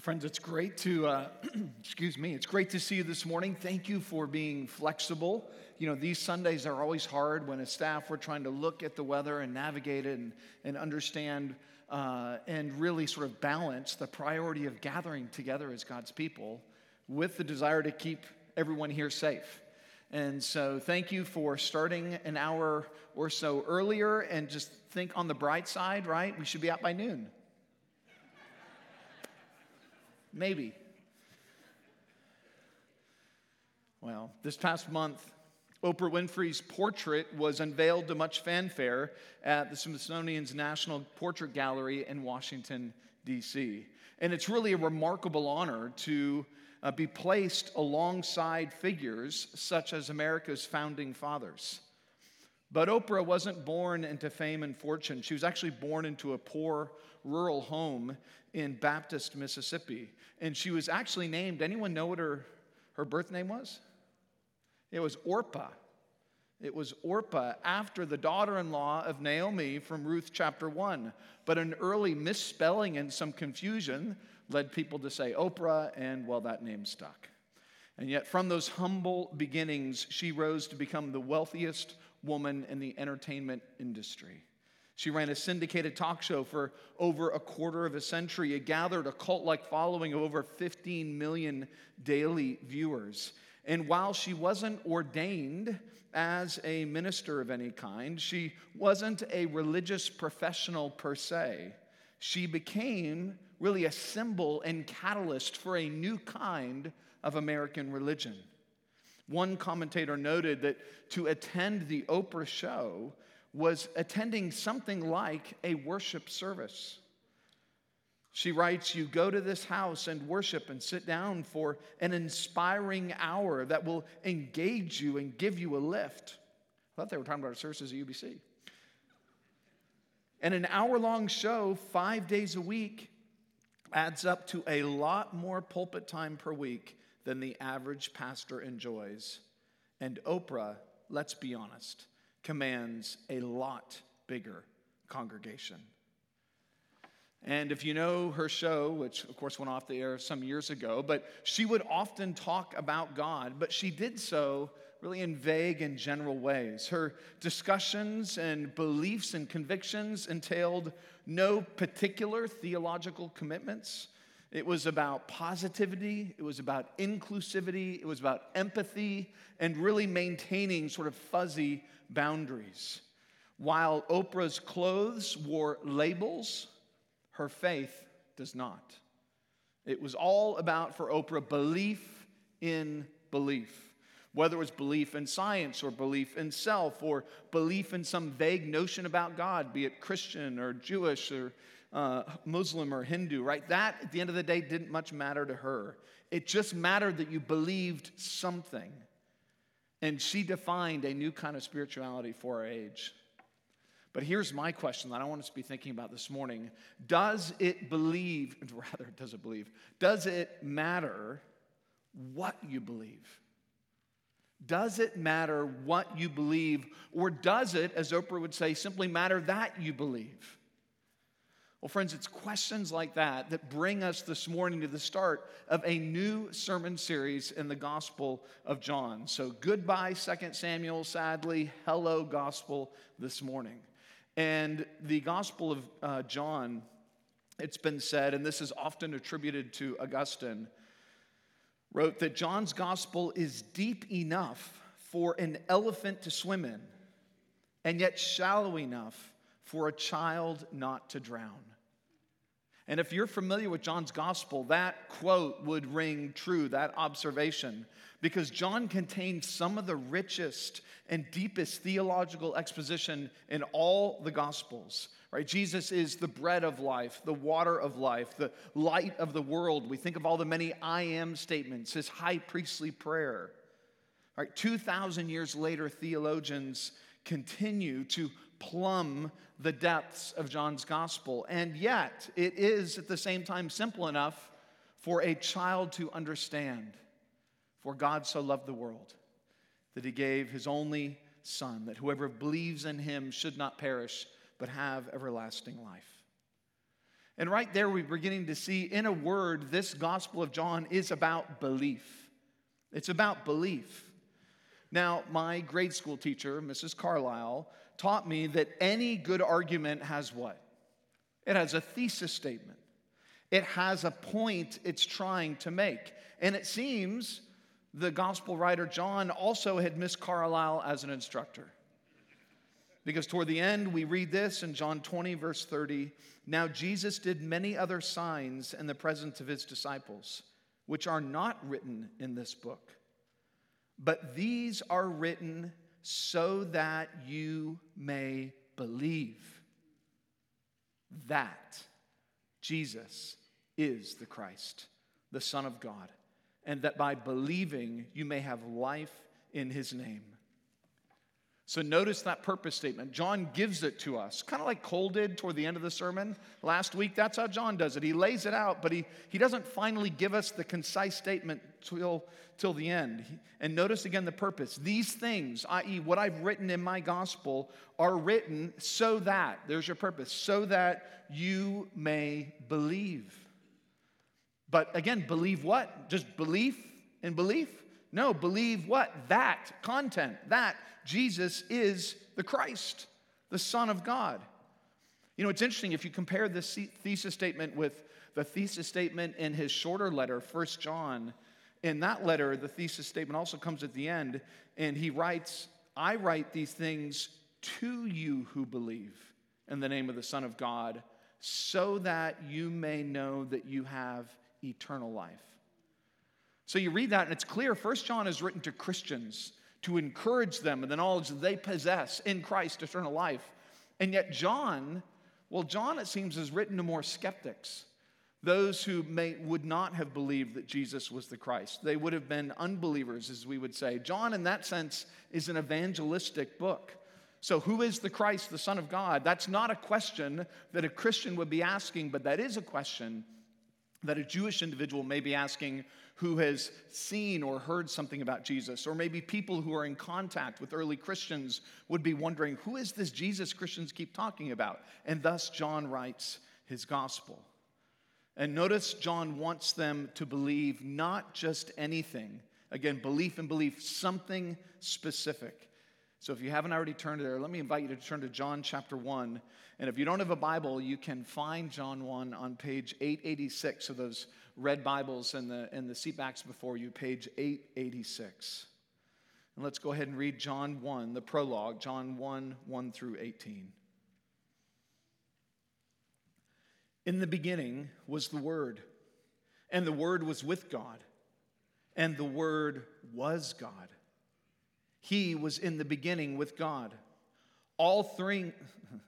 Friends, it's great to, uh, excuse me, it's great to see you this morning. Thank you for being flexible. You know, these Sundays are always hard when, as staff, we're trying to look at the weather and navigate it and, and understand uh, and really sort of balance the priority of gathering together as God's people with the desire to keep everyone here safe. And so, thank you for starting an hour or so earlier. And just think on the bright side, right? We should be out by noon. Maybe. Well, this past month, Oprah Winfrey's portrait was unveiled to much fanfare at the Smithsonian's National Portrait Gallery in Washington, D.C. And it's really a remarkable honor to uh, be placed alongside figures such as America's founding fathers. But Oprah wasn't born into fame and fortune. She was actually born into a poor rural home in Baptist, Mississippi. And she was actually named, anyone know what her, her birth name was? It was Orpah. It was Orpah after the daughter in law of Naomi from Ruth chapter 1. But an early misspelling and some confusion led people to say Oprah, and well, that name stuck. And yet, from those humble beginnings, she rose to become the wealthiest woman in the entertainment industry. She ran a syndicated talk show for over a quarter of a century. It gathered a cult like following of over 15 million daily viewers. And while she wasn't ordained as a minister of any kind, she wasn't a religious professional per se. She became really a symbol and catalyst for a new kind of American religion. One commentator noted that to attend the Oprah show was attending something like a worship service. She writes, You go to this house and worship and sit down for an inspiring hour that will engage you and give you a lift. I thought they were talking about our services at UBC. And an hour long show, five days a week, adds up to a lot more pulpit time per week than the average pastor enjoys. And Oprah, let's be honest, commands a lot bigger congregation. And if you know her show, which of course went off the air some years ago, but she would often talk about God, but she did so really in vague and general ways. Her discussions and beliefs and convictions entailed no particular theological commitments. It was about positivity, it was about inclusivity, it was about empathy, and really maintaining sort of fuzzy boundaries. While Oprah's clothes wore labels, her faith does not. It was all about, for Oprah, belief in belief. Whether it was belief in science or belief in self or belief in some vague notion about God, be it Christian or Jewish or uh, Muslim or Hindu, right? That, at the end of the day, didn't much matter to her. It just mattered that you believed something. And she defined a new kind of spirituality for our age. But here's my question that I want us to be thinking about this morning Does it believe, rather, does it believe, does it matter what you believe? Does it matter what you believe? Or does it, as Oprah would say, simply matter that you believe? Well, friends, it's questions like that that bring us this morning to the start of a new sermon series in the Gospel of John. So, goodbye, 2 Samuel, sadly. Hello, Gospel this morning. And the Gospel of uh, John, it's been said, and this is often attributed to Augustine, wrote that John's Gospel is deep enough for an elephant to swim in, and yet shallow enough for a child not to drown. And if you're familiar with John's gospel, that quote would ring true, that observation, because John contains some of the richest and deepest theological exposition in all the gospels. Right? Jesus is the bread of life, the water of life, the light of the world. We think of all the many I am statements, his high priestly prayer. Right? 2,000 years later, theologians continue to plumb the depths of John's gospel. And yet, it is at the same time simple enough for a child to understand. For God so loved the world that he gave his only Son, that whoever believes in him should not perish, but have everlasting life. And right there, we're beginning to see, in a word, this Gospel of John is about belief. It's about belief. Now, my grade school teacher, Mrs. Carlisle, taught me that any good argument has what? It has a thesis statement, it has a point it's trying to make. And it seems the gospel writer John also had Miss Carlisle as an instructor. Because toward the end, we read this in John 20, verse 30. Now, Jesus did many other signs in the presence of his disciples, which are not written in this book. But these are written so that you may believe that Jesus is the Christ, the Son of God, and that by believing you may have life in his name. So notice that purpose statement. John gives it to us, kind of like Cole did toward the end of the sermon last week. That's how John does it. He lays it out, but he, he doesn't finally give us the concise statement till, till the end. And notice again the purpose. These things, i.e., what I've written in my gospel, are written so that, there's your purpose, so that you may believe. But again, believe what? Just belief in belief? No, believe what? That content, that Jesus is the Christ, the Son of God. You know, it's interesting if you compare this thesis statement with the thesis statement in his shorter letter, First John. In that letter, the thesis statement also comes at the end, and he writes, I write these things to you who believe in the name of the Son of God, so that you may know that you have eternal life. So you read that, and it's clear First John is written to Christians to encourage them in the knowledge that they possess in Christ eternal life. And yet, John, well, John, it seems, is written to more skeptics, those who may, would not have believed that Jesus was the Christ. They would have been unbelievers, as we would say. John, in that sense, is an evangelistic book. So, who is the Christ, the Son of God? That's not a question that a Christian would be asking, but that is a question that a Jewish individual may be asking who has seen or heard something about Jesus, or maybe people who are in contact with early Christians would be wondering, who is this Jesus Christians keep talking about? And thus, John writes his gospel. And notice John wants them to believe not just anything, again, belief and belief, something specific. So if you haven't already turned there, let me invite you to turn to John chapter 1. And if you don't have a Bible, you can find John 1 on page 886 of those red Bibles and the, and the seatbacks before you, page 886. And let's go ahead and read John 1, the prologue, John 1, 1 through 18. In the beginning was the Word, and the Word was with God, and the Word was God. He was in the beginning with God. All three,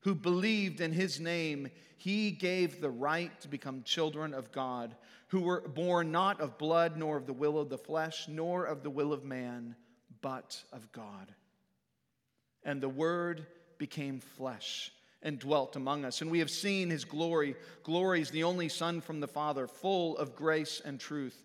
who believed in his name, he gave the right to become children of God, who were born not of blood, nor of the will of the flesh, nor of the will of man, but of God. And the Word became flesh and dwelt among us. And we have seen his glory. Glory is the only Son from the Father, full of grace and truth.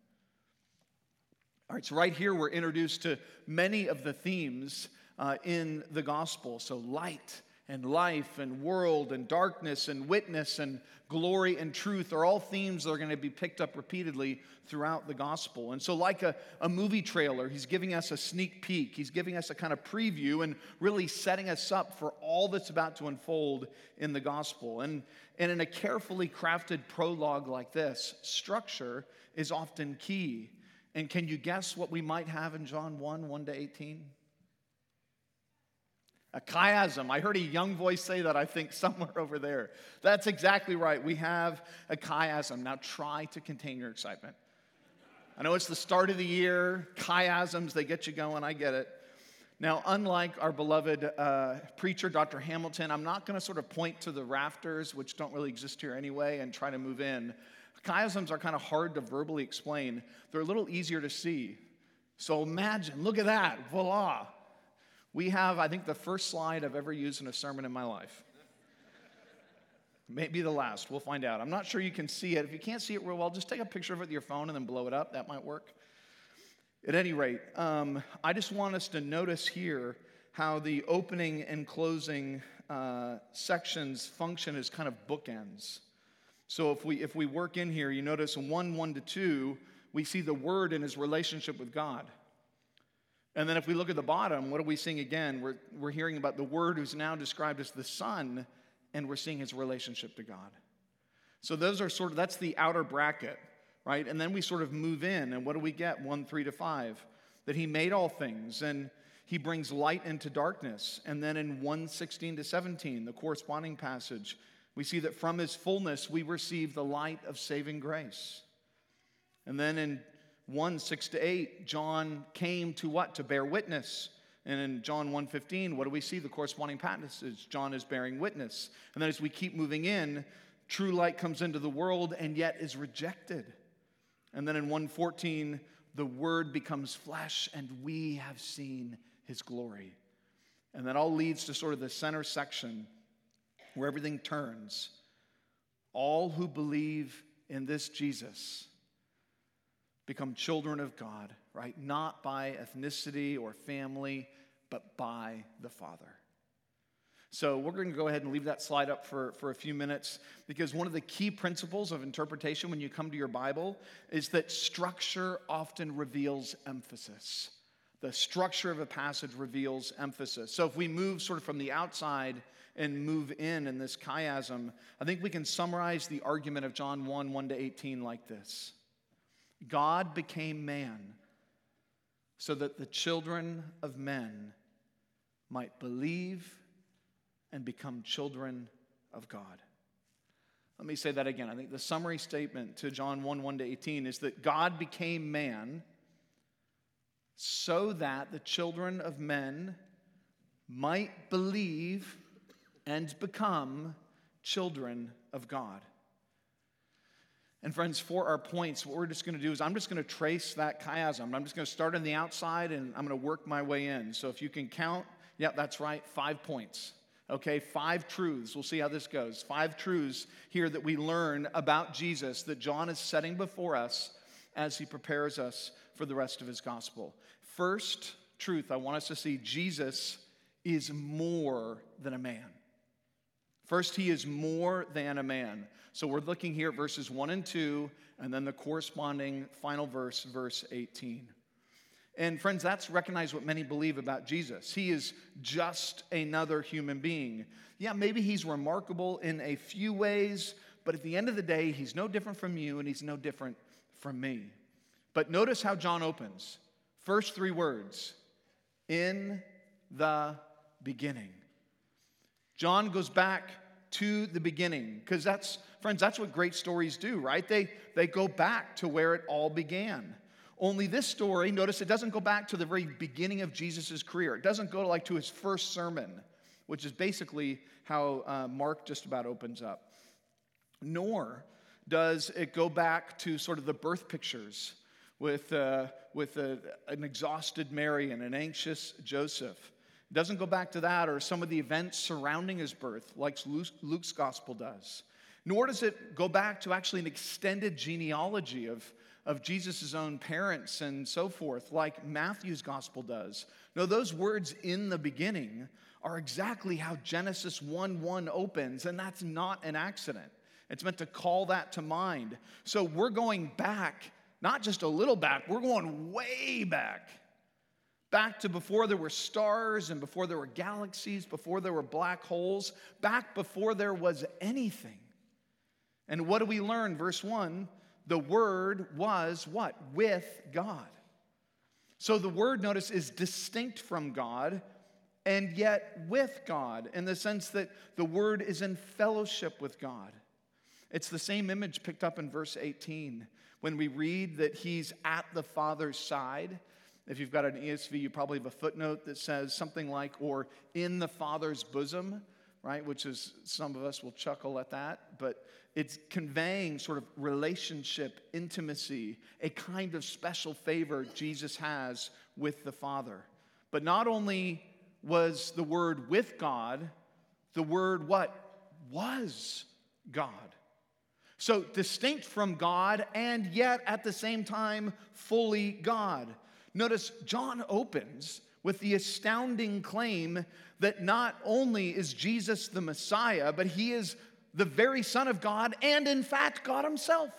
All right, so right here we're introduced to many of the themes uh, in the gospel. So, light and life and world and darkness and witness and glory and truth are all themes that are going to be picked up repeatedly throughout the gospel. And so, like a, a movie trailer, he's giving us a sneak peek, he's giving us a kind of preview and really setting us up for all that's about to unfold in the gospel. And, and in a carefully crafted prologue like this, structure is often key. And can you guess what we might have in John 1 1 to 18? A chiasm. I heard a young voice say that, I think, somewhere over there. That's exactly right. We have a chiasm. Now try to contain your excitement. I know it's the start of the year. Chiasms, they get you going. I get it. Now, unlike our beloved uh, preacher, Dr. Hamilton, I'm not going to sort of point to the rafters, which don't really exist here anyway, and try to move in. Chiasms are kind of hard to verbally explain, they're a little easier to see. So imagine, look at that, voila. We have, I think, the first slide I've ever used in a sermon in my life. Maybe the last. We'll find out. I'm not sure you can see it. If you can't see it real well, just take a picture of it with your phone and then blow it up. That might work. At any rate, um, I just want us to notice here how the opening and closing uh, sections function as kind of bookends. So if we if we work in here, you notice in 1 1 to 2, we see the word in his relationship with God. And then if we look at the bottom, what are we seeing again? We're, we're hearing about the Word who's now described as the Son, and we're seeing his relationship to God. So those are sort of, that's the outer bracket, right? And then we sort of move in, and what do we get? 1, 3 to 5. That he made all things, and he brings light into darkness. And then in 1, 16 to 17, the corresponding passage, we see that from his fullness we receive the light of saving grace. And then in 1 6 to 8, John came to what? To bear witness. And in John 1:15, what do we see? The corresponding passage. John is bearing witness. And then as we keep moving in, true light comes into the world and yet is rejected. And then in 114, the word becomes flesh and we have seen his glory. And that all leads to sort of the center section where everything turns. All who believe in this Jesus become children of God, right? Not by ethnicity or family, but by the Father. So we're going to go ahead and leave that slide up for, for a few minutes because one of the key principles of interpretation when you come to your Bible is that structure often reveals emphasis. The structure of a passage reveals emphasis. So if we move sort of from the outside and move in in this chiasm, I think we can summarize the argument of John 1 1 to 18 like this God became man so that the children of men might believe and become children of God. Let me say that again. I think the summary statement to John 1 1 to 18 is that God became man so that the children of men might believe and become children of God. And friends, for our points, what we're just going to do is I'm just going to trace that chiasm. I'm just going to start on the outside and I'm going to work my way in. So if you can count, yeah, that's right, five points. Okay, five truths. We'll see how this goes. Five truths here that we learn about Jesus that John is setting before us as he prepares us for the rest of his gospel. First truth I want us to see Jesus is more than a man. First, he is more than a man. So we're looking here at verses 1 and 2, and then the corresponding final verse, verse 18. And friends, that's recognize what many believe about Jesus. He is just another human being. Yeah, maybe he's remarkable in a few ways, but at the end of the day, he's no different from you and he's no different from me. But notice how John opens. First three words in the beginning. John goes back to the beginning because that's Friends, that's what great stories do, right? They, they go back to where it all began. Only this story, notice it doesn't go back to the very beginning of Jesus' career. It doesn't go to like to his first sermon, which is basically how uh, Mark just about opens up. Nor does it go back to sort of the birth pictures with, uh, with a, an exhausted Mary and an anxious Joseph. Doesn't go back to that or some of the events surrounding his birth, like Luke's gospel does. Nor does it go back to actually an extended genealogy of, of Jesus' own parents and so forth, like Matthew's gospel does. No, those words in the beginning are exactly how Genesis 1 1 opens, and that's not an accident. It's meant to call that to mind. So we're going back, not just a little back, we're going way back. Back to before there were stars and before there were galaxies, before there were black holes, back before there was anything. And what do we learn? Verse 1 the Word was what? With God. So the Word, notice, is distinct from God and yet with God in the sense that the Word is in fellowship with God. It's the same image picked up in verse 18 when we read that He's at the Father's side. If you've got an ESV, you probably have a footnote that says something like, or in the Father's bosom, right? Which is, some of us will chuckle at that, but it's conveying sort of relationship, intimacy, a kind of special favor Jesus has with the Father. But not only was the Word with God, the Word what? Was God. So distinct from God and yet at the same time fully God. Notice John opens with the astounding claim that not only is Jesus the Messiah, but he is the very Son of God and, in fact, God Himself.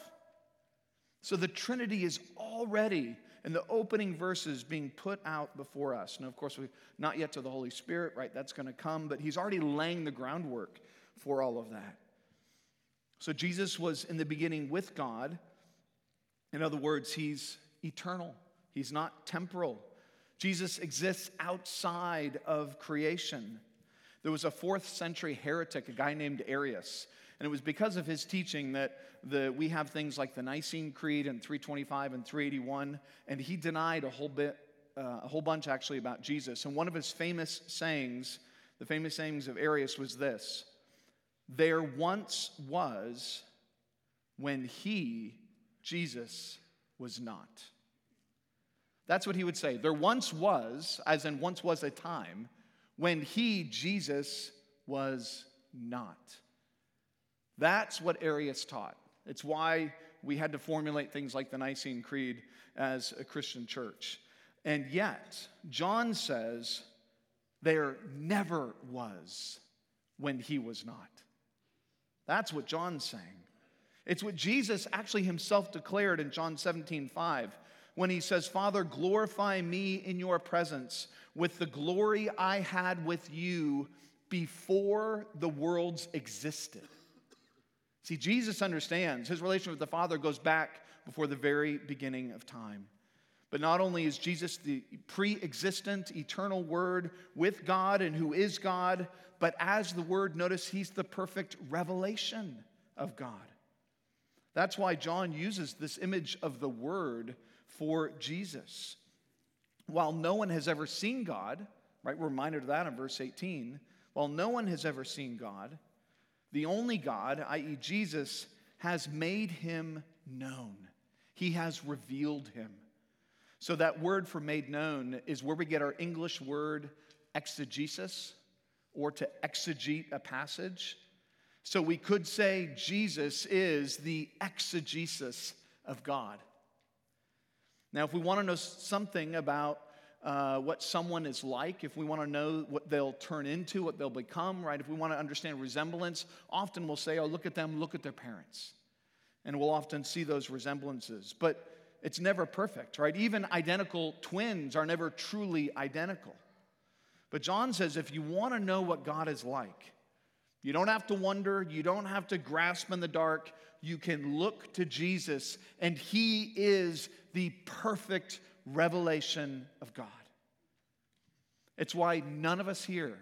So the Trinity is already in the opening verses being put out before us. Now, of course, we've not yet to the Holy Spirit, right? That's going to come, but He's already laying the groundwork for all of that. So Jesus was in the beginning with God. In other words, He's eternal, He's not temporal. Jesus exists outside of creation. There was a fourth century heretic, a guy named Arius. And it was because of his teaching that the, we have things like the Nicene Creed and 325 and 381. And he denied a whole bit, uh, a whole bunch actually about Jesus. And one of his famous sayings, the famous sayings of Arius was this There once was when he, Jesus, was not. That's what he would say. There once was, as in once was a time, when he, Jesus, was not. That's what Arius taught. It's why we had to formulate things like the Nicene Creed as a Christian church. And yet, John says there never was when he was not. That's what John's saying. It's what Jesus actually himself declared in John 17, 5, when he says, Father, glorify me in your presence with the glory I had with you before the worlds existed. See, Jesus understands his relation with the Father goes back before the very beginning of time. But not only is Jesus the pre existent, eternal Word with God and who is God, but as the Word, notice he's the perfect revelation of God. That's why John uses this image of the Word for Jesus. While no one has ever seen God, right, we're reminded of that in verse 18. While no one has ever seen God, the only God, i.e., Jesus, has made him known. He has revealed him. So, that word for made known is where we get our English word exegesis or to exegete a passage. So, we could say Jesus is the exegesis of God. Now, if we want to know something about uh, what someone is like, if we want to know what they'll turn into, what they'll become, right? If we want to understand resemblance, often we'll say, oh, look at them, look at their parents. And we'll often see those resemblances. But it's never perfect, right? Even identical twins are never truly identical. But John says if you want to know what God is like, you don't have to wonder, you don't have to grasp in the dark. You can look to Jesus, and He is the perfect revelation of God. It's why none of us here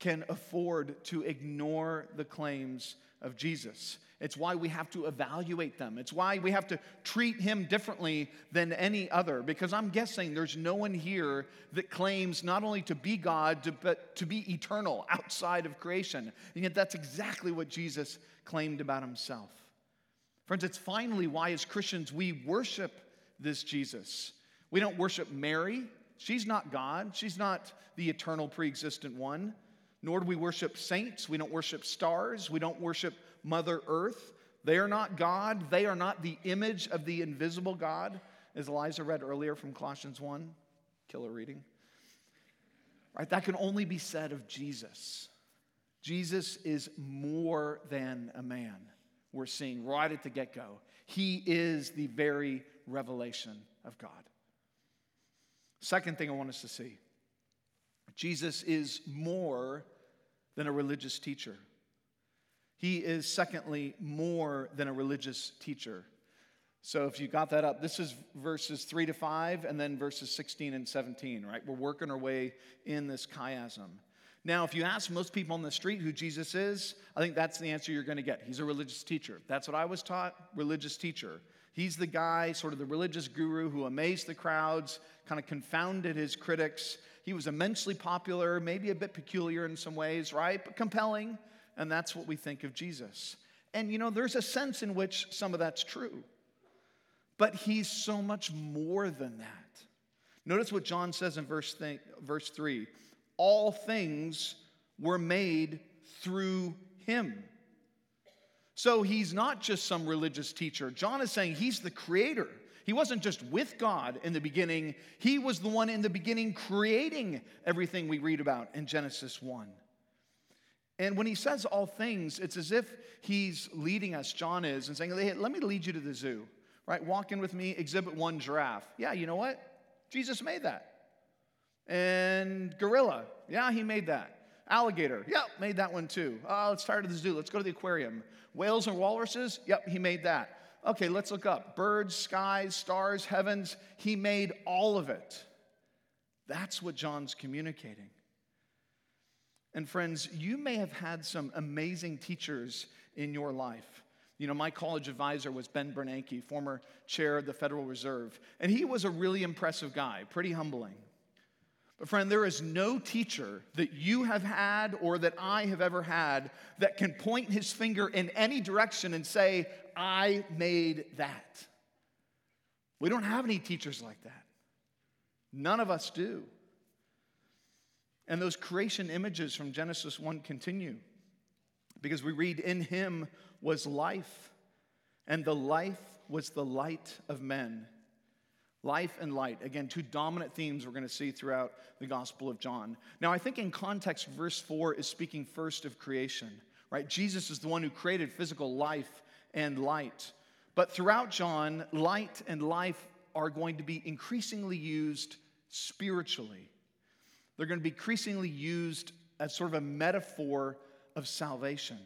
can afford to ignore the claims of Jesus. It's why we have to evaluate them. It's why we have to treat him differently than any other. Because I'm guessing there's no one here that claims not only to be God, but to be eternal outside of creation. And yet that's exactly what Jesus claimed about himself. Friends, it's finally why, as Christians, we worship this Jesus. We don't worship Mary. She's not God. She's not the eternal pre existent one. Nor do we worship saints. We don't worship stars. We don't worship Mother Earth. They are not God. They are not the image of the invisible God, as Eliza read earlier from Colossians 1. Killer reading. Right? That can only be said of Jesus. Jesus is more than a man, we're seeing right at the get go. He is the very revelation of God. Second thing I want us to see Jesus is more than a religious teacher. He is, secondly, more than a religious teacher. So if you got that up, this is verses 3 to 5 and then verses 16 and 17, right? We're working our way in this chiasm. Now, if you ask most people on the street who Jesus is, I think that's the answer you're going to get. He's a religious teacher. That's what I was taught religious teacher. He's the guy, sort of the religious guru who amazed the crowds, kind of confounded his critics. He was immensely popular, maybe a bit peculiar in some ways, right? But compelling. And that's what we think of Jesus. And you know, there's a sense in which some of that's true. But he's so much more than that. Notice what John says in verse, th- verse 3 All things were made through him. So he's not just some religious teacher. John is saying he's the creator. He wasn't just with God in the beginning, he was the one in the beginning creating everything we read about in Genesis 1. And when he says all things, it's as if he's leading us, John is, and saying, hey, let me lead you to the zoo, right? Walk in with me, exhibit one giraffe. Yeah, you know what? Jesus made that. And gorilla, yeah, he made that. Alligator, yep, made that one too. Oh, let's start at the zoo. Let's go to the aquarium. Whales and walruses, yep, he made that. Okay, let's look up. Birds, skies, stars, heavens, he made all of it. That's what John's communicating. And friends, you may have had some amazing teachers in your life. You know, my college advisor was Ben Bernanke, former chair of the Federal Reserve, and he was a really impressive guy, pretty humbling. But, friend, there is no teacher that you have had or that I have ever had that can point his finger in any direction and say, I made that. We don't have any teachers like that. None of us do. And those creation images from Genesis 1 continue because we read, In him was life, and the life was the light of men. Life and light. Again, two dominant themes we're going to see throughout the Gospel of John. Now, I think in context, verse 4 is speaking first of creation, right? Jesus is the one who created physical life and light. But throughout John, light and life are going to be increasingly used spiritually. They're going to be increasingly used as sort of a metaphor of salvation.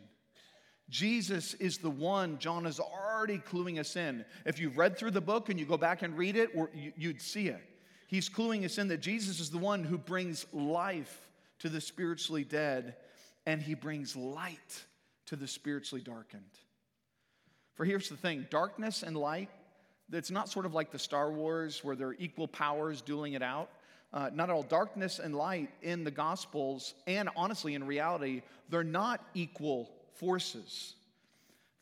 Jesus is the one John is already cluing us in. If you've read through the book and you go back and read it, you'd see it. He's cluing us in that Jesus is the one who brings life to the spiritually dead, and he brings light to the spiritually darkened. For here's the thing darkness and light, it's not sort of like the Star Wars where they're equal powers dueling it out uh, not at all darkness and light in the Gospels, and honestly, in reality, they're not equal forces.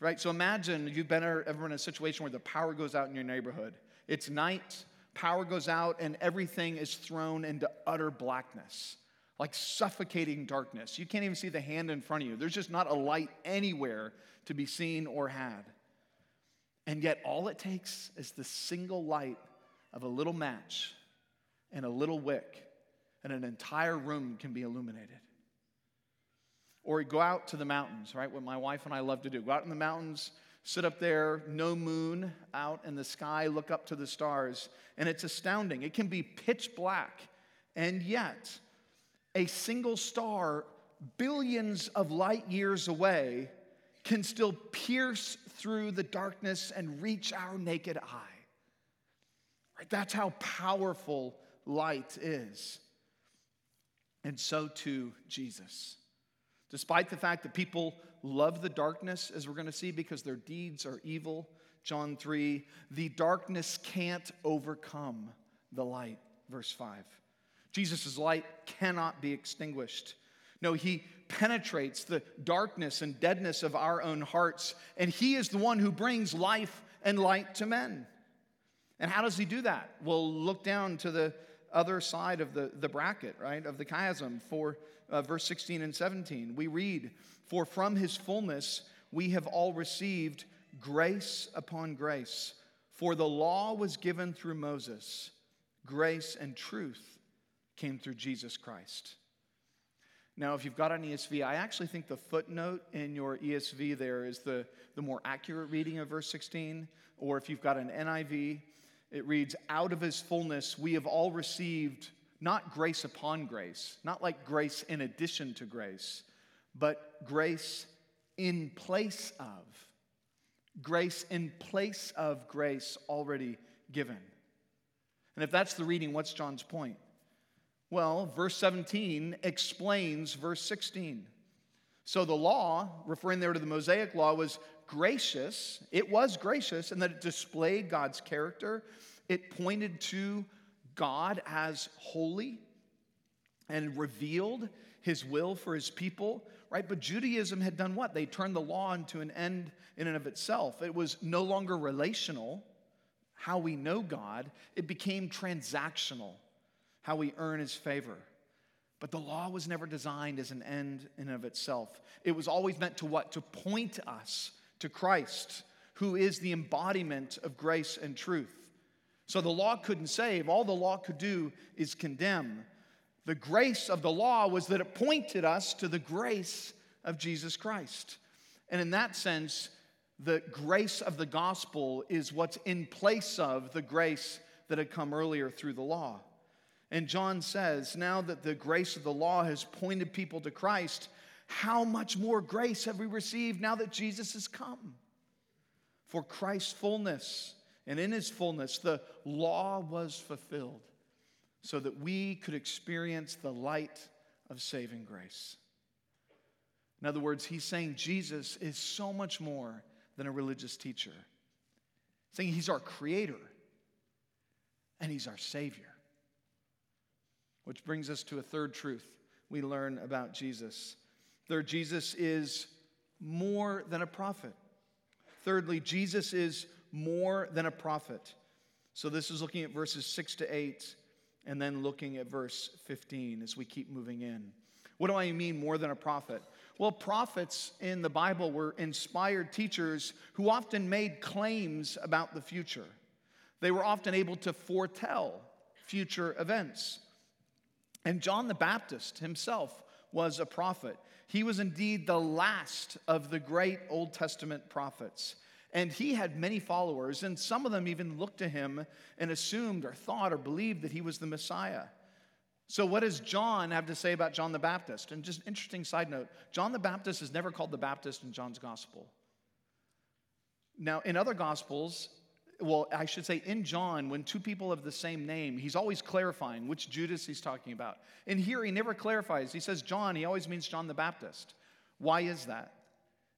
Right? So imagine you've been er, ever in a situation where the power goes out in your neighborhood. It's night, power goes out, and everything is thrown into utter blackness, like suffocating darkness. You can't even see the hand in front of you. There's just not a light anywhere to be seen or had. And yet, all it takes is the single light of a little match and a little wick, and an entire room can be illuminated. Or go out to the mountains, right? What my wife and I love to do. Go out in the mountains, sit up there, no moon out in the sky, look up to the stars, and it's astounding. It can be pitch black, and yet a single star, billions of light years away, can still pierce through the darkness and reach our naked eye. Right? That's how powerful light is. And so too, Jesus. Despite the fact that people love the darkness, as we're going to see, because their deeds are evil, John 3, the darkness can't overcome the light. Verse 5. Jesus' light cannot be extinguished. No, he penetrates the darkness and deadness of our own hearts, and he is the one who brings life and light to men. And how does he do that? Well, look down to the other side of the, the bracket, right, of the chiasm for uh, verse 16 and 17. We read, For from his fullness we have all received grace upon grace. For the law was given through Moses, grace and truth came through Jesus Christ. Now, if you've got an ESV, I actually think the footnote in your ESV there is the, the more accurate reading of verse 16. Or if you've got an NIV, it reads, Out of his fullness we have all received not grace upon grace, not like grace in addition to grace, but grace in place of. Grace in place of grace already given. And if that's the reading, what's John's point? Well, verse 17 explains verse 16. So the law, referring there to the Mosaic law, was gracious. It was gracious in that it displayed God's character, it pointed to God as holy and revealed his will for his people, right? But Judaism had done what? They turned the law into an end in and of itself. It was no longer relational, how we know God, it became transactional, how we earn his favor. But the law was never designed as an end in and of itself. It was always meant to what? To point us to Christ, who is the embodiment of grace and truth. So the law couldn't save. All the law could do is condemn. The grace of the law was that it pointed us to the grace of Jesus Christ. And in that sense, the grace of the gospel is what's in place of the grace that had come earlier through the law. And John says, now that the grace of the law has pointed people to Christ, how much more grace have we received now that Jesus has come? For Christ's fullness and in his fullness, the law was fulfilled so that we could experience the light of saving grace. In other words, he's saying Jesus is so much more than a religious teacher, saying he's our creator and he's our savior. Which brings us to a third truth we learn about Jesus. Third, Jesus is more than a prophet. Thirdly, Jesus is more than a prophet. So this is looking at verses 6 to 8 and then looking at verse 15 as we keep moving in. What do I mean more than a prophet? Well, prophets in the Bible were inspired teachers who often made claims about the future. They were often able to foretell future events. And John the Baptist himself was a prophet. He was indeed the last of the great Old Testament prophets. And he had many followers, and some of them even looked to him and assumed or thought or believed that he was the Messiah. So, what does John have to say about John the Baptist? And just interesting side note John the Baptist is never called the Baptist in John's gospel. Now, in other gospels, well, I should say in John, when two people have the same name, he's always clarifying which Judas he's talking about. And here, he never clarifies. He says John, he always means John the Baptist. Why is that?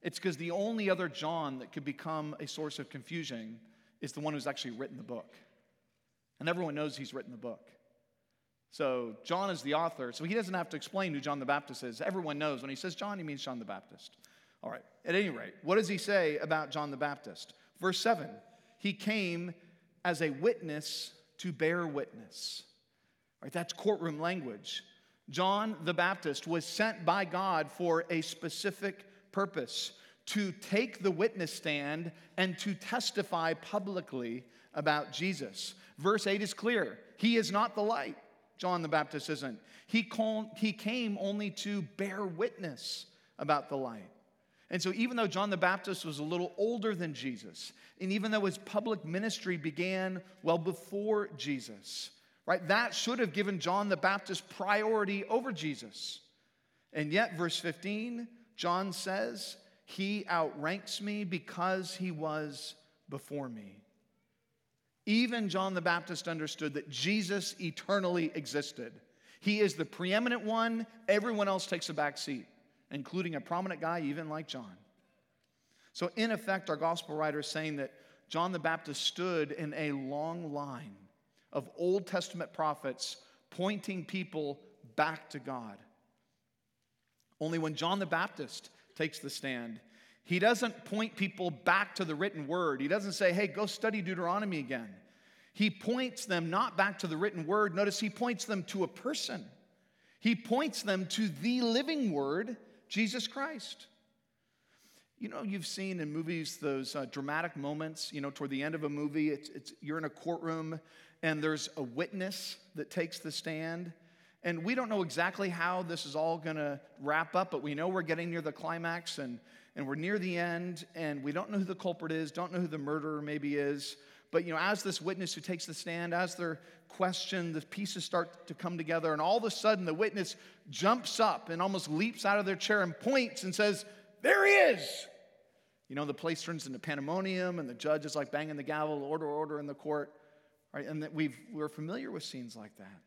It's because the only other John that could become a source of confusion is the one who's actually written the book. And everyone knows he's written the book. So John is the author, so he doesn't have to explain who John the Baptist is. Everyone knows when he says John, he means John the Baptist. All right, at any rate, what does he say about John the Baptist? Verse 7 He came as a witness to bear witness. That's courtroom language. John the Baptist was sent by God for a specific purpose to take the witness stand and to testify publicly about Jesus. Verse 8 is clear He is not the light. John the Baptist isn't. He, called, he came only to bear witness about the light. And so, even though John the Baptist was a little older than Jesus, and even though his public ministry began well before Jesus, right, that should have given John the Baptist priority over Jesus. And yet, verse 15, John says, He outranks me because he was before me. Even John the Baptist understood that Jesus eternally existed. He is the preeminent one, everyone else takes a back seat, including a prominent guy, even like John. So, in effect, our gospel writer is saying that John the Baptist stood in a long line of Old Testament prophets pointing people back to God. Only when John the Baptist takes the stand, he doesn't point people back to the written word. He doesn't say, hey, go study Deuteronomy again. He points them not back to the written word. Notice he points them to a person. He points them to the living word, Jesus Christ. you know, you've seen in movies those uh, dramatic moments, you know, toward the end of a movie, it's, it's, you're in a courtroom and there's a witness that takes the stand. And we don't know exactly how this is all going to wrap up, but we know we're getting near the climax and, and we're near the end, and we don't know who the culprit is, don't know who the murderer maybe is. But, you know, as this witness who takes the stand, as they're questioned, the pieces start to come together, and all of a sudden the witness jumps up and almost leaps out of their chair and points and says, There he is! You know, the place turns into pandemonium, and the judge is like banging the gavel, order, order in the court. Right? And that we've, we're familiar with scenes like that.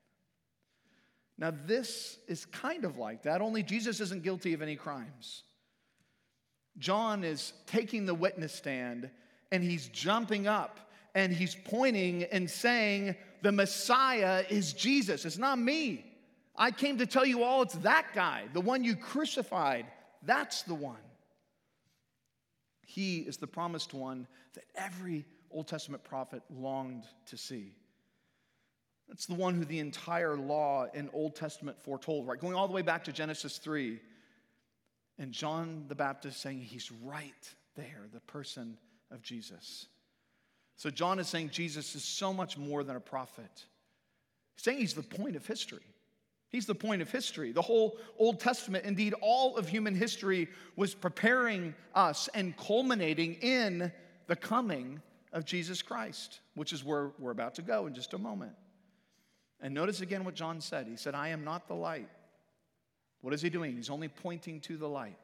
Now, this is kind of like that, only Jesus isn't guilty of any crimes. John is taking the witness stand and he's jumping up and he's pointing and saying, The Messiah is Jesus. It's not me. I came to tell you all it's that guy, the one you crucified. That's the one. He is the promised one that every Old Testament prophet longed to see. That's the one who the entire law in Old Testament foretold, right? Going all the way back to Genesis 3. And John the Baptist saying he's right there, the person of Jesus. So John is saying Jesus is so much more than a prophet. He's saying he's the point of history. He's the point of history. The whole Old Testament, indeed, all of human history, was preparing us and culminating in the coming of Jesus Christ, which is where we're about to go in just a moment. And notice again what John said. He said, I am not the light. What is he doing? He's only pointing to the light.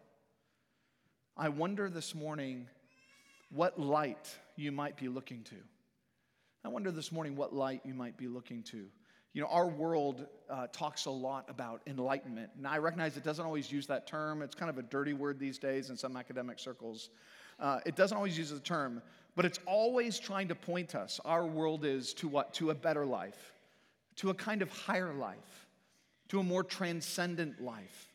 I wonder this morning what light you might be looking to. I wonder this morning what light you might be looking to. You know, our world uh, talks a lot about enlightenment. And I recognize it doesn't always use that term. It's kind of a dirty word these days in some academic circles. Uh, it doesn't always use the term, but it's always trying to point us. Our world is to what? To a better life, to a kind of higher life, to a more transcendent life,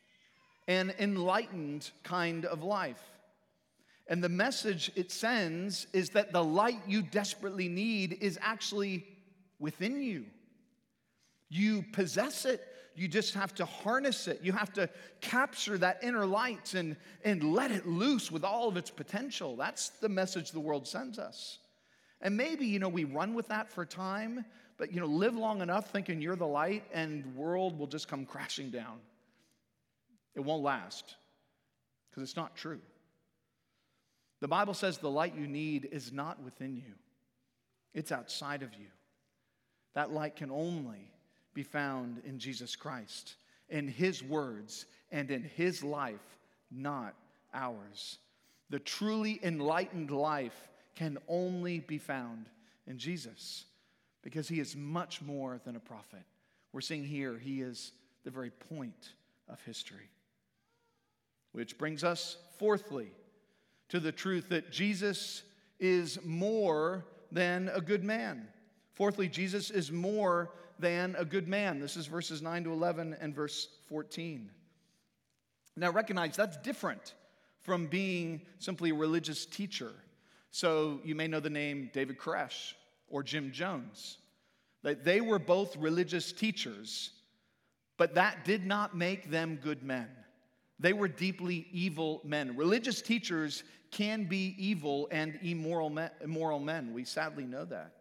an enlightened kind of life. And the message it sends is that the light you desperately need is actually within you. You possess it. You just have to harness it. You have to capture that inner light and, and let it loose with all of its potential. That's the message the world sends us. And maybe, you know, we run with that for time, but, you know, live long enough thinking you're the light and world will just come crashing down. It won't last because it's not true. The Bible says the light you need is not within you, it's outside of you. That light can only be found in Jesus Christ, in His words, and in His life, not ours. The truly enlightened life can only be found in Jesus because He is much more than a prophet. We're seeing here, He is the very point of history. Which brings us, fourthly, to the truth that Jesus is more than a good man. Fourthly, Jesus is more than a good man. This is verses 9 to 11 and verse 14. Now, recognize that's different from being simply a religious teacher. So, you may know the name David Koresh or Jim Jones. They were both religious teachers, but that did not make them good men. They were deeply evil men. Religious teachers can be evil and immoral men. Immoral men. We sadly know that.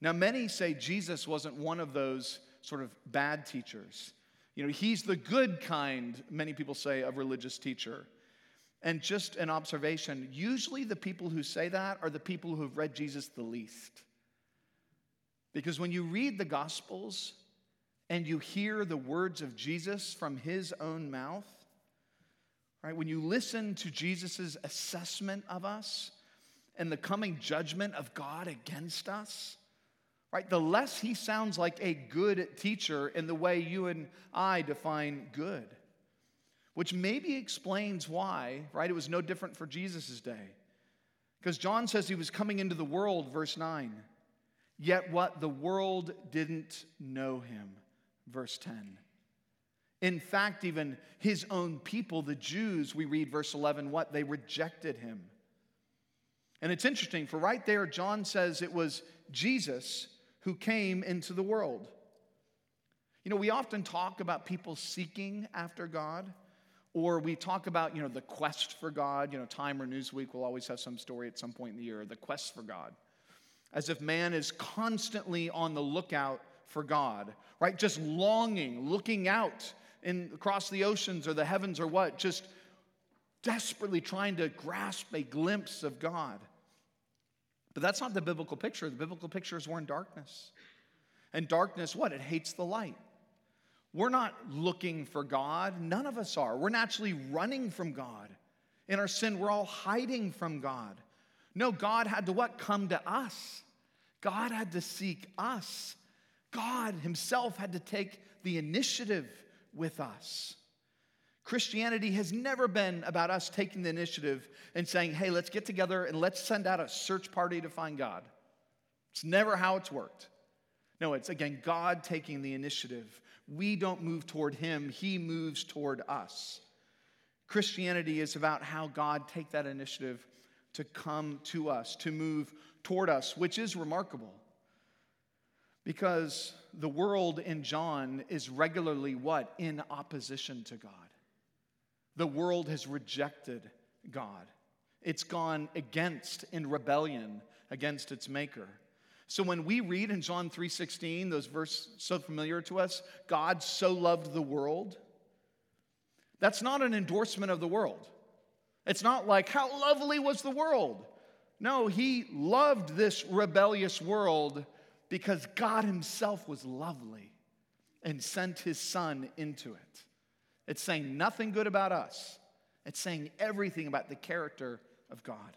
Now, many say Jesus wasn't one of those sort of bad teachers. You know, he's the good kind, many people say, of religious teacher. And just an observation usually the people who say that are the people who have read Jesus the least. Because when you read the Gospels and you hear the words of Jesus from his own mouth, right, when you listen to Jesus' assessment of us and the coming judgment of God against us, right? The less he sounds like a good teacher in the way you and I define good, which maybe explains why, right? It was no different for Jesus' day. Because John says he was coming into the world, verse 9. Yet what? The world didn't know him, verse 10. In fact, even his own people, the Jews, we read verse 11, what? They rejected him. And it's interesting, for right there, John says it was Jesus who came into the world. You know, we often talk about people seeking after God Or we talk about, you know, the quest for God. You know, Time or Newsweek will always have some story at some point in the year, the quest for God. As if man is constantly on the lookout for God, right? Just longing, looking out in, across the oceans or the heavens or what, just desperately trying to grasp a glimpse of God. But that's not the biblical picture. The biblical picture is we're in darkness. And darkness, what? It hates the light. We're not looking for God. None of us are. We're naturally running from God. In our sin, we're all hiding from God. No, God had to what? Come to us. God had to seek us. God Himself had to take the initiative with us. Christianity has never been about us taking the initiative and saying, hey, let's get together and let's send out a search party to find God. It's never how it's worked. No, it's again God taking the initiative. We don't move toward Him, He moves toward us. Christianity is about how God take that initiative to come to us, to move toward us, which is remarkable. Because the world in John is regularly what? In opposition to God. The world has rejected God. It's gone against in rebellion against its maker. So when we read in John 3:16, those verses so familiar to us, God so loved the world, that's not an endorsement of the world. It's not like how lovely was the world. No, he loved this rebellious world because God himself was lovely and sent his son into it. It's saying nothing good about us. It's saying everything about the character of God.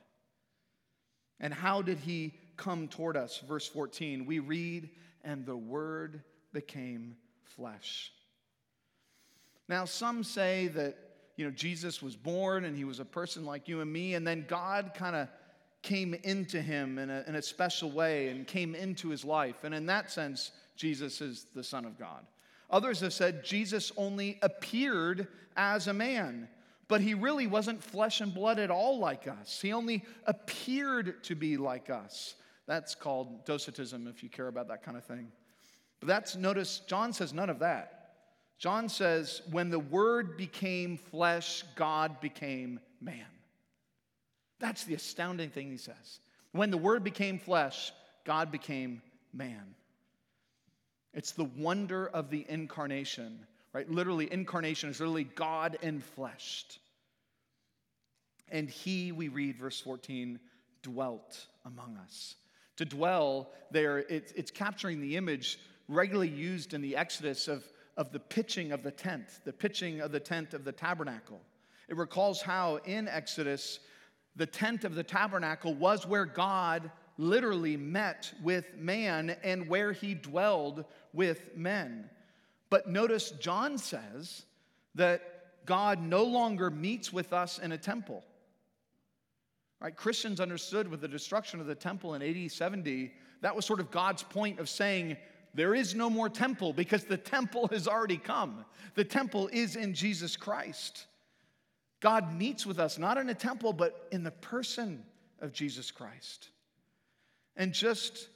And how did he come toward us. Verse 14, we read, and the Word became flesh. Now, some say that, you know, Jesus was born and he was a person like you and me, and then God kind of came into him in a, in a special way and came into his life. And in that sense, Jesus is the Son of God. Others have said Jesus only appeared as a man, but he really wasn't flesh and blood at all like us. He only appeared to be like us. That's called docetism if you care about that kind of thing. But that's, notice, John says none of that. John says, when the word became flesh, God became man. That's the astounding thing he says. When the word became flesh, God became man. It's the wonder of the incarnation, right? Literally, incarnation is literally God enfleshed. And he, we read, verse 14, dwelt among us. To dwell there, it's, it's capturing the image regularly used in the Exodus of, of the pitching of the tent, the pitching of the tent of the tabernacle. It recalls how in Exodus, the tent of the tabernacle was where God literally met with man and where he dwelled with men. But notice John says that God no longer meets with us in a temple. Right? Christians understood with the destruction of the temple in AD 70, that was sort of God's point of saying, there is no more temple because the temple has already come. The temple is in Jesus Christ. God meets with us not in a temple, but in the person of Jesus Christ. And just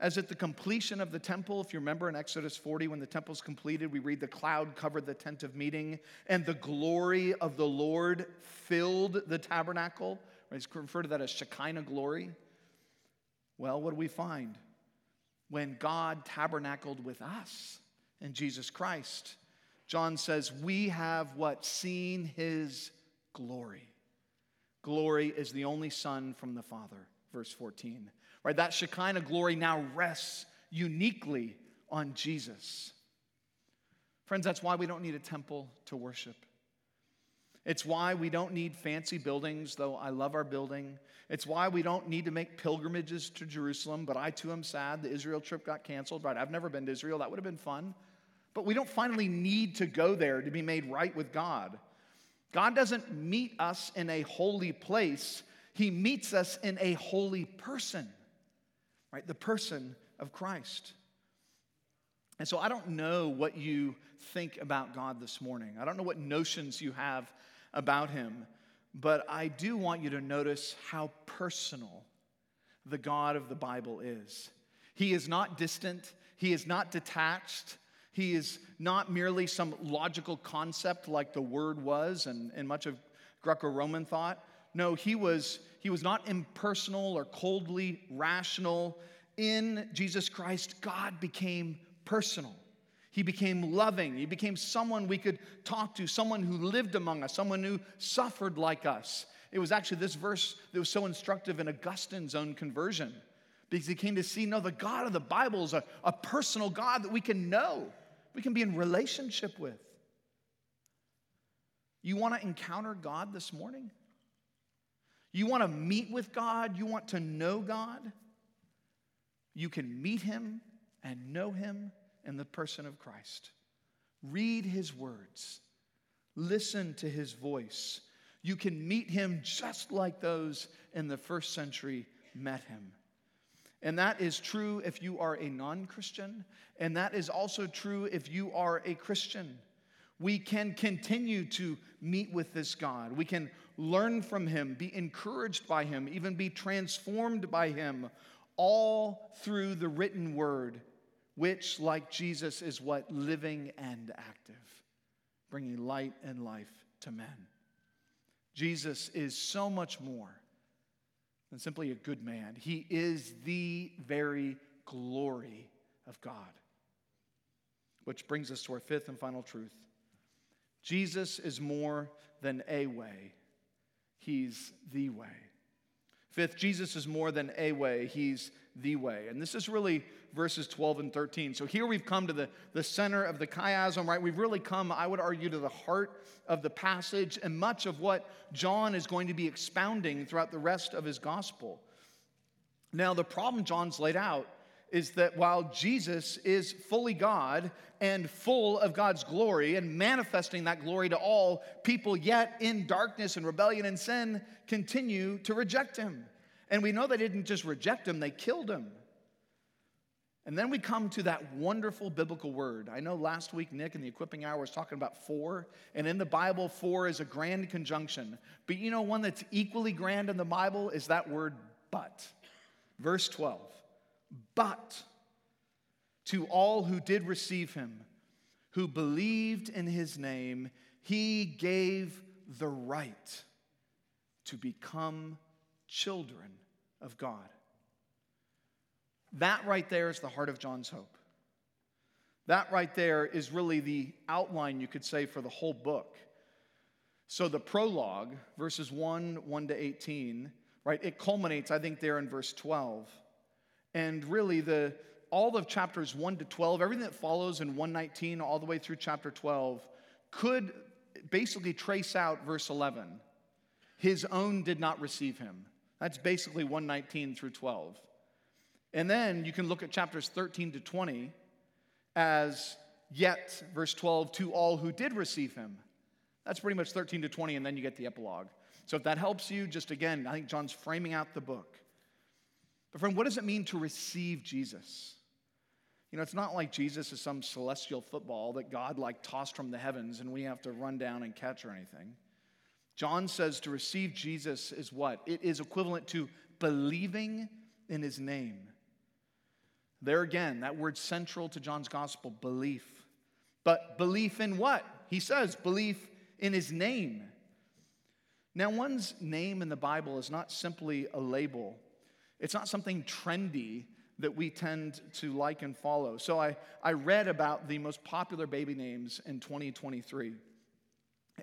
as at the completion of the temple, if you remember in Exodus 40, when the temple's completed, we read the cloud covered the tent of meeting, and the glory of the Lord filled the tabernacle. It's referred to that as Shekinah glory. Well, what do we find? When God tabernacled with us in Jesus Christ, John says, We have what? Seen his glory. Glory is the only Son from the Father, verse 14. Right? That Shekinah glory now rests uniquely on Jesus. Friends, that's why we don't need a temple to worship. It's why we don't need fancy buildings, though I love our building. It's why we don't need to make pilgrimages to Jerusalem, but I too am sad the Israel trip got canceled. Right, I've never been to Israel. That would have been fun. But we don't finally need to go there to be made right with God. God doesn't meet us in a holy place, He meets us in a holy person, right? The person of Christ. And so I don't know what you think about God this morning. I don't know what notions you have about him, but I do want you to notice how personal the God of the Bible is. He is not distant, he is not detached, He is not merely some logical concept like the word was and, and much of Greco Roman thought. No, he was, he was not impersonal or coldly rational. In Jesus Christ, God became personal. He became loving. He became someone we could talk to, someone who lived among us, someone who suffered like us. It was actually this verse that was so instructive in Augustine's own conversion because he came to see no, the God of the Bible is a, a personal God that we can know, we can be in relationship with. You want to encounter God this morning? You want to meet with God? You want to know God? You can meet Him and know Him in the person of Christ. Read his words, listen to his voice. You can meet him just like those in the first century met him. And that is true if you are a non Christian, and that is also true if you are a Christian. We can continue to meet with this God. We can learn from him, be encouraged by him, even be transformed by him, all through the written word which, like Jesus, is what? Living and active, bringing light and life to men. Jesus is so much more than simply a good man, he is the very glory of God. Which brings us to our fifth and final truth Jesus is more than a way, he's the way. Fifth, Jesus is more than a way, he's the way. And this is really verses 12 and 13. So here we've come to the, the center of the chiasm, right? We've really come, I would argue, to the heart of the passage and much of what John is going to be expounding throughout the rest of his gospel. Now, the problem John's laid out is that while Jesus is fully God and full of God's glory and manifesting that glory to all, people yet in darkness and rebellion and sin continue to reject him. And we know they didn't just reject him, they killed him. And then we come to that wonderful biblical word. I know last week Nick in the equipping hour was talking about for, and in the Bible, for is a grand conjunction. But you know, one that's equally grand in the Bible is that word but. Verse 12. But to all who did receive him, who believed in his name, he gave the right to become children of God. That right there is the heart of John's hope. That right there is really the outline, you could say, for the whole book. So the prologue, verses 1, 1 to 18, right, it culminates, I think, there in verse 12. And really, the all of chapters 1 to 12, everything that follows in 119 all the way through chapter 12, could basically trace out verse 11. His own did not receive him. That's basically 119 through 12. And then you can look at chapters 13 to 20 as yet, verse 12, to all who did receive him. That's pretty much 13 to 20, and then you get the epilogue. So if that helps you, just again, I think John's framing out the book. But, friend, what does it mean to receive Jesus? You know, it's not like Jesus is some celestial football that God like tossed from the heavens and we have to run down and catch or anything. John says to receive Jesus is what? It is equivalent to believing in his name. There again, that word central to John's gospel, belief. But belief in what? He says, belief in his name. Now, one's name in the Bible is not simply a label, it's not something trendy that we tend to like and follow. So, I, I read about the most popular baby names in 2023.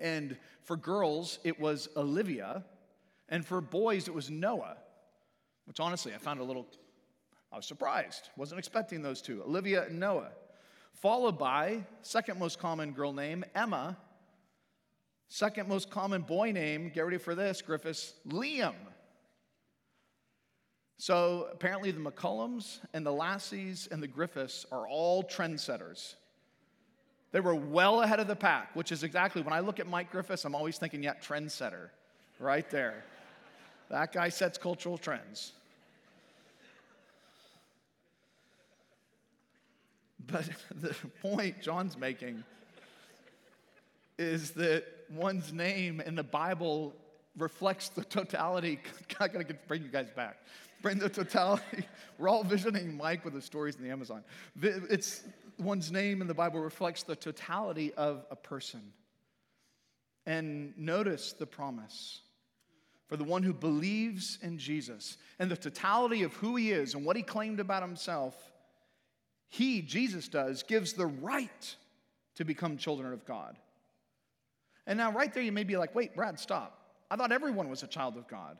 And for girls, it was Olivia, and for boys, it was Noah, which honestly I found a little I was surprised. Wasn't expecting those two, Olivia and Noah. Followed by, second most common girl name, Emma. Second most common boy name, get ready for this, Griffiths, Liam. So apparently the McCullums and the Lassies and the Griffiths are all trendsetters. They were well ahead of the pack, which is exactly when I look at Mike Griffiths, I'm always thinking, yeah, trendsetter, right there. that guy sets cultural trends. But the point John's making is that one's name in the Bible reflects the totality. I gotta bring you guys back. Bring the totality. We're all visioning Mike with the stories in the Amazon. It's one's name in the Bible reflects the totality of a person. And notice the promise for the one who believes in Jesus and the totality of who he is and what he claimed about himself, he, Jesus does, gives the right to become children of God. And now, right there, you may be like, wait, Brad, stop. I thought everyone was a child of God.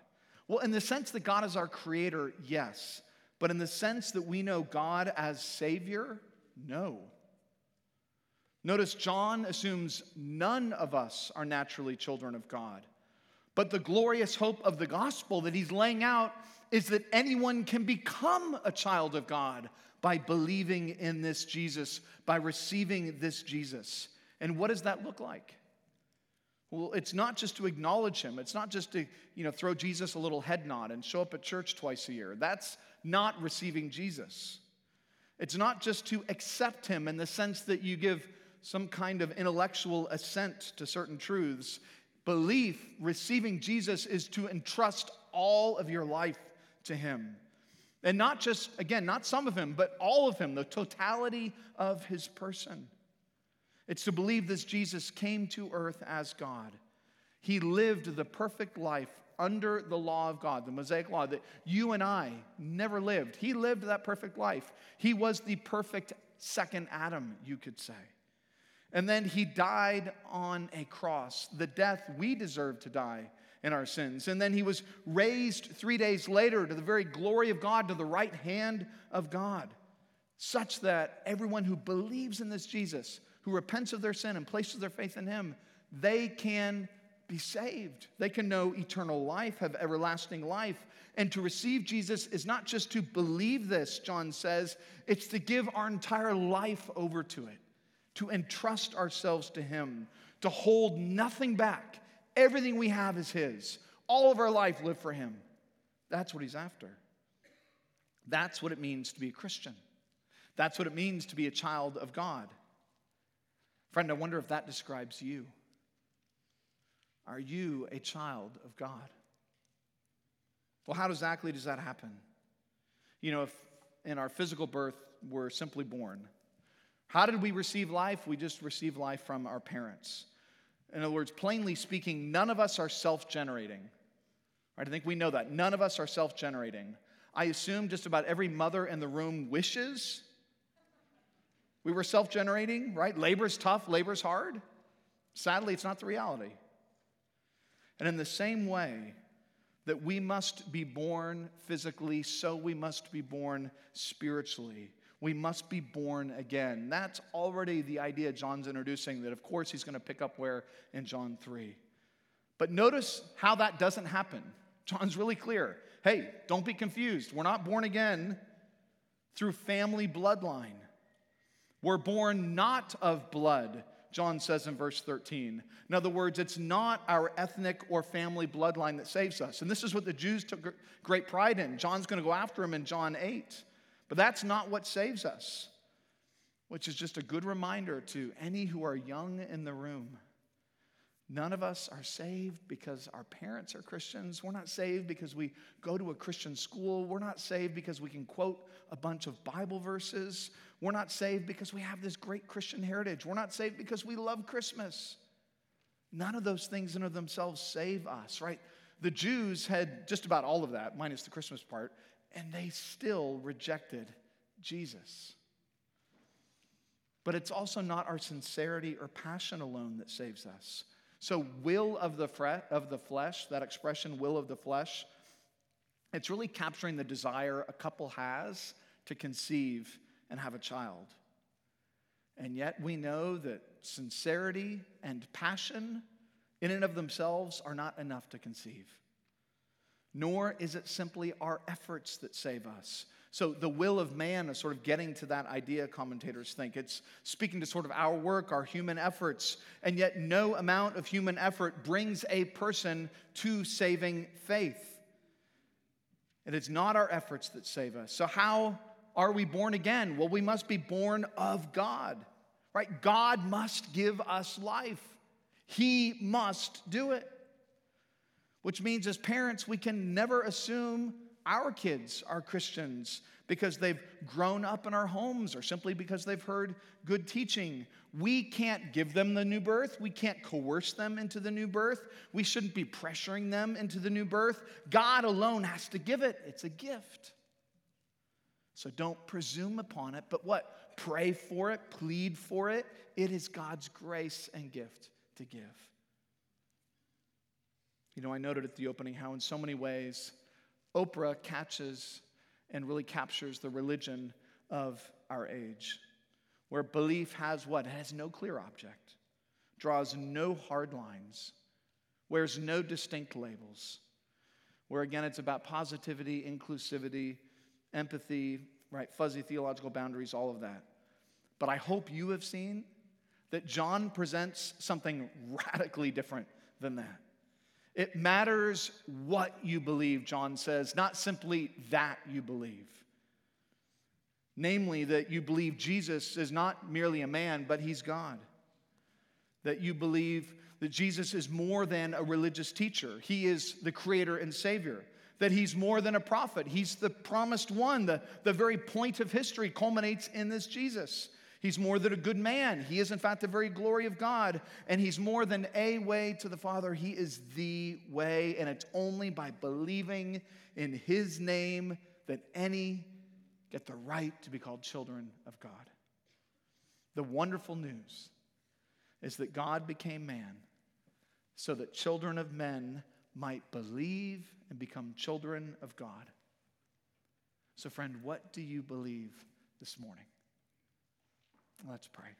Well, in the sense that God is our creator, yes. But in the sense that we know God as Savior, no. Notice John assumes none of us are naturally children of God. But the glorious hope of the gospel that he's laying out is that anyone can become a child of God by believing in this Jesus, by receiving this Jesus. And what does that look like? Well, it's not just to acknowledge him. It's not just to, you know, throw Jesus a little head nod and show up at church twice a year. That's not receiving Jesus. It's not just to accept him in the sense that you give some kind of intellectual assent to certain truths. Belief, receiving Jesus, is to entrust all of your life to him. And not just, again, not some of him, but all of him, the totality of his person. It's to believe this Jesus came to earth as God. He lived the perfect life under the law of God, the Mosaic law that you and I never lived. He lived that perfect life. He was the perfect second Adam, you could say. And then he died on a cross, the death we deserve to die in our sins. And then he was raised three days later to the very glory of God, to the right hand of God, such that everyone who believes in this Jesus who repents of their sin and places their faith in him, they can be saved. They can know eternal life, have everlasting life. And to receive Jesus is not just to believe this, John says, it's to give our entire life over to it, to entrust ourselves to Him, to hold nothing back. Everything we have is His. All of our life live for Him. That's what He's after. That's what it means to be a Christian. That's what it means to be a child of God. Friend, I wonder if that describes you. Are you a child of God? Well, how exactly does that happen? You know, if in our physical birth we're simply born, how did we receive life? We just receive life from our parents. In other words, plainly speaking, none of us are self generating. Right? I think we know that. None of us are self generating. I assume just about every mother in the room wishes we were self generating, right? Labor is tough, labor is hard. Sadly, it's not the reality. And in the same way that we must be born physically, so we must be born spiritually. We must be born again. That's already the idea John's introducing, that of course he's going to pick up where in John 3. But notice how that doesn't happen. John's really clear. Hey, don't be confused. We're not born again through family bloodline. We're born not of blood, John says in verse 13. In other words, it's not our ethnic or family bloodline that saves us. And this is what the Jews took great pride in. John's going to go after him in John 8. But that's not what saves us, which is just a good reminder to any who are young in the room. None of us are saved because our parents are Christians. We're not saved because we go to a Christian school. We're not saved because we can quote a bunch of Bible verses. We're not saved because we have this great Christian heritage. We're not saved because we love Christmas. None of those things in of themselves save us, right? The Jews had just about all of that, minus the Christmas part, and they still rejected Jesus. But it's also not our sincerity or passion alone that saves us. So, will of the, fre- of the flesh, that expression, will of the flesh, it's really capturing the desire a couple has to conceive and have a child. And yet we know that sincerity and passion in and of themselves are not enough to conceive. Nor is it simply our efforts that save us. So the will of man is sort of getting to that idea, commentators think. It's speaking to sort of our work, our human efforts, and yet no amount of human effort brings a person to saving faith. And It is not our efforts that save us. So, how are we born again? Well, we must be born of God, right? God must give us life, He must do it. Which means, as parents, we can never assume our kids are Christians because they've grown up in our homes or simply because they've heard good teaching. We can't give them the new birth. We can't coerce them into the new birth. We shouldn't be pressuring them into the new birth. God alone has to give it, it's a gift. So don't presume upon it, but what? Pray for it, plead for it. It is God's grace and gift to give. You know, I noted at the opening how, in so many ways, Oprah catches and really captures the religion of our age, where belief has what? It has no clear object, draws no hard lines, wears no distinct labels, where again it's about positivity, inclusivity, empathy, right? Fuzzy theological boundaries, all of that. But I hope you have seen that John presents something radically different than that. It matters what you believe, John says, not simply that you believe. Namely, that you believe Jesus is not merely a man, but he's God. That you believe that Jesus is more than a religious teacher, he is the creator and savior. That he's more than a prophet, he's the promised one. The, the very point of history culminates in this Jesus. He's more than a good man. He is, in fact, the very glory of God. And he's more than a way to the Father. He is the way. And it's only by believing in his name that any get the right to be called children of God. The wonderful news is that God became man so that children of men might believe and become children of God. So, friend, what do you believe this morning? Let's pray.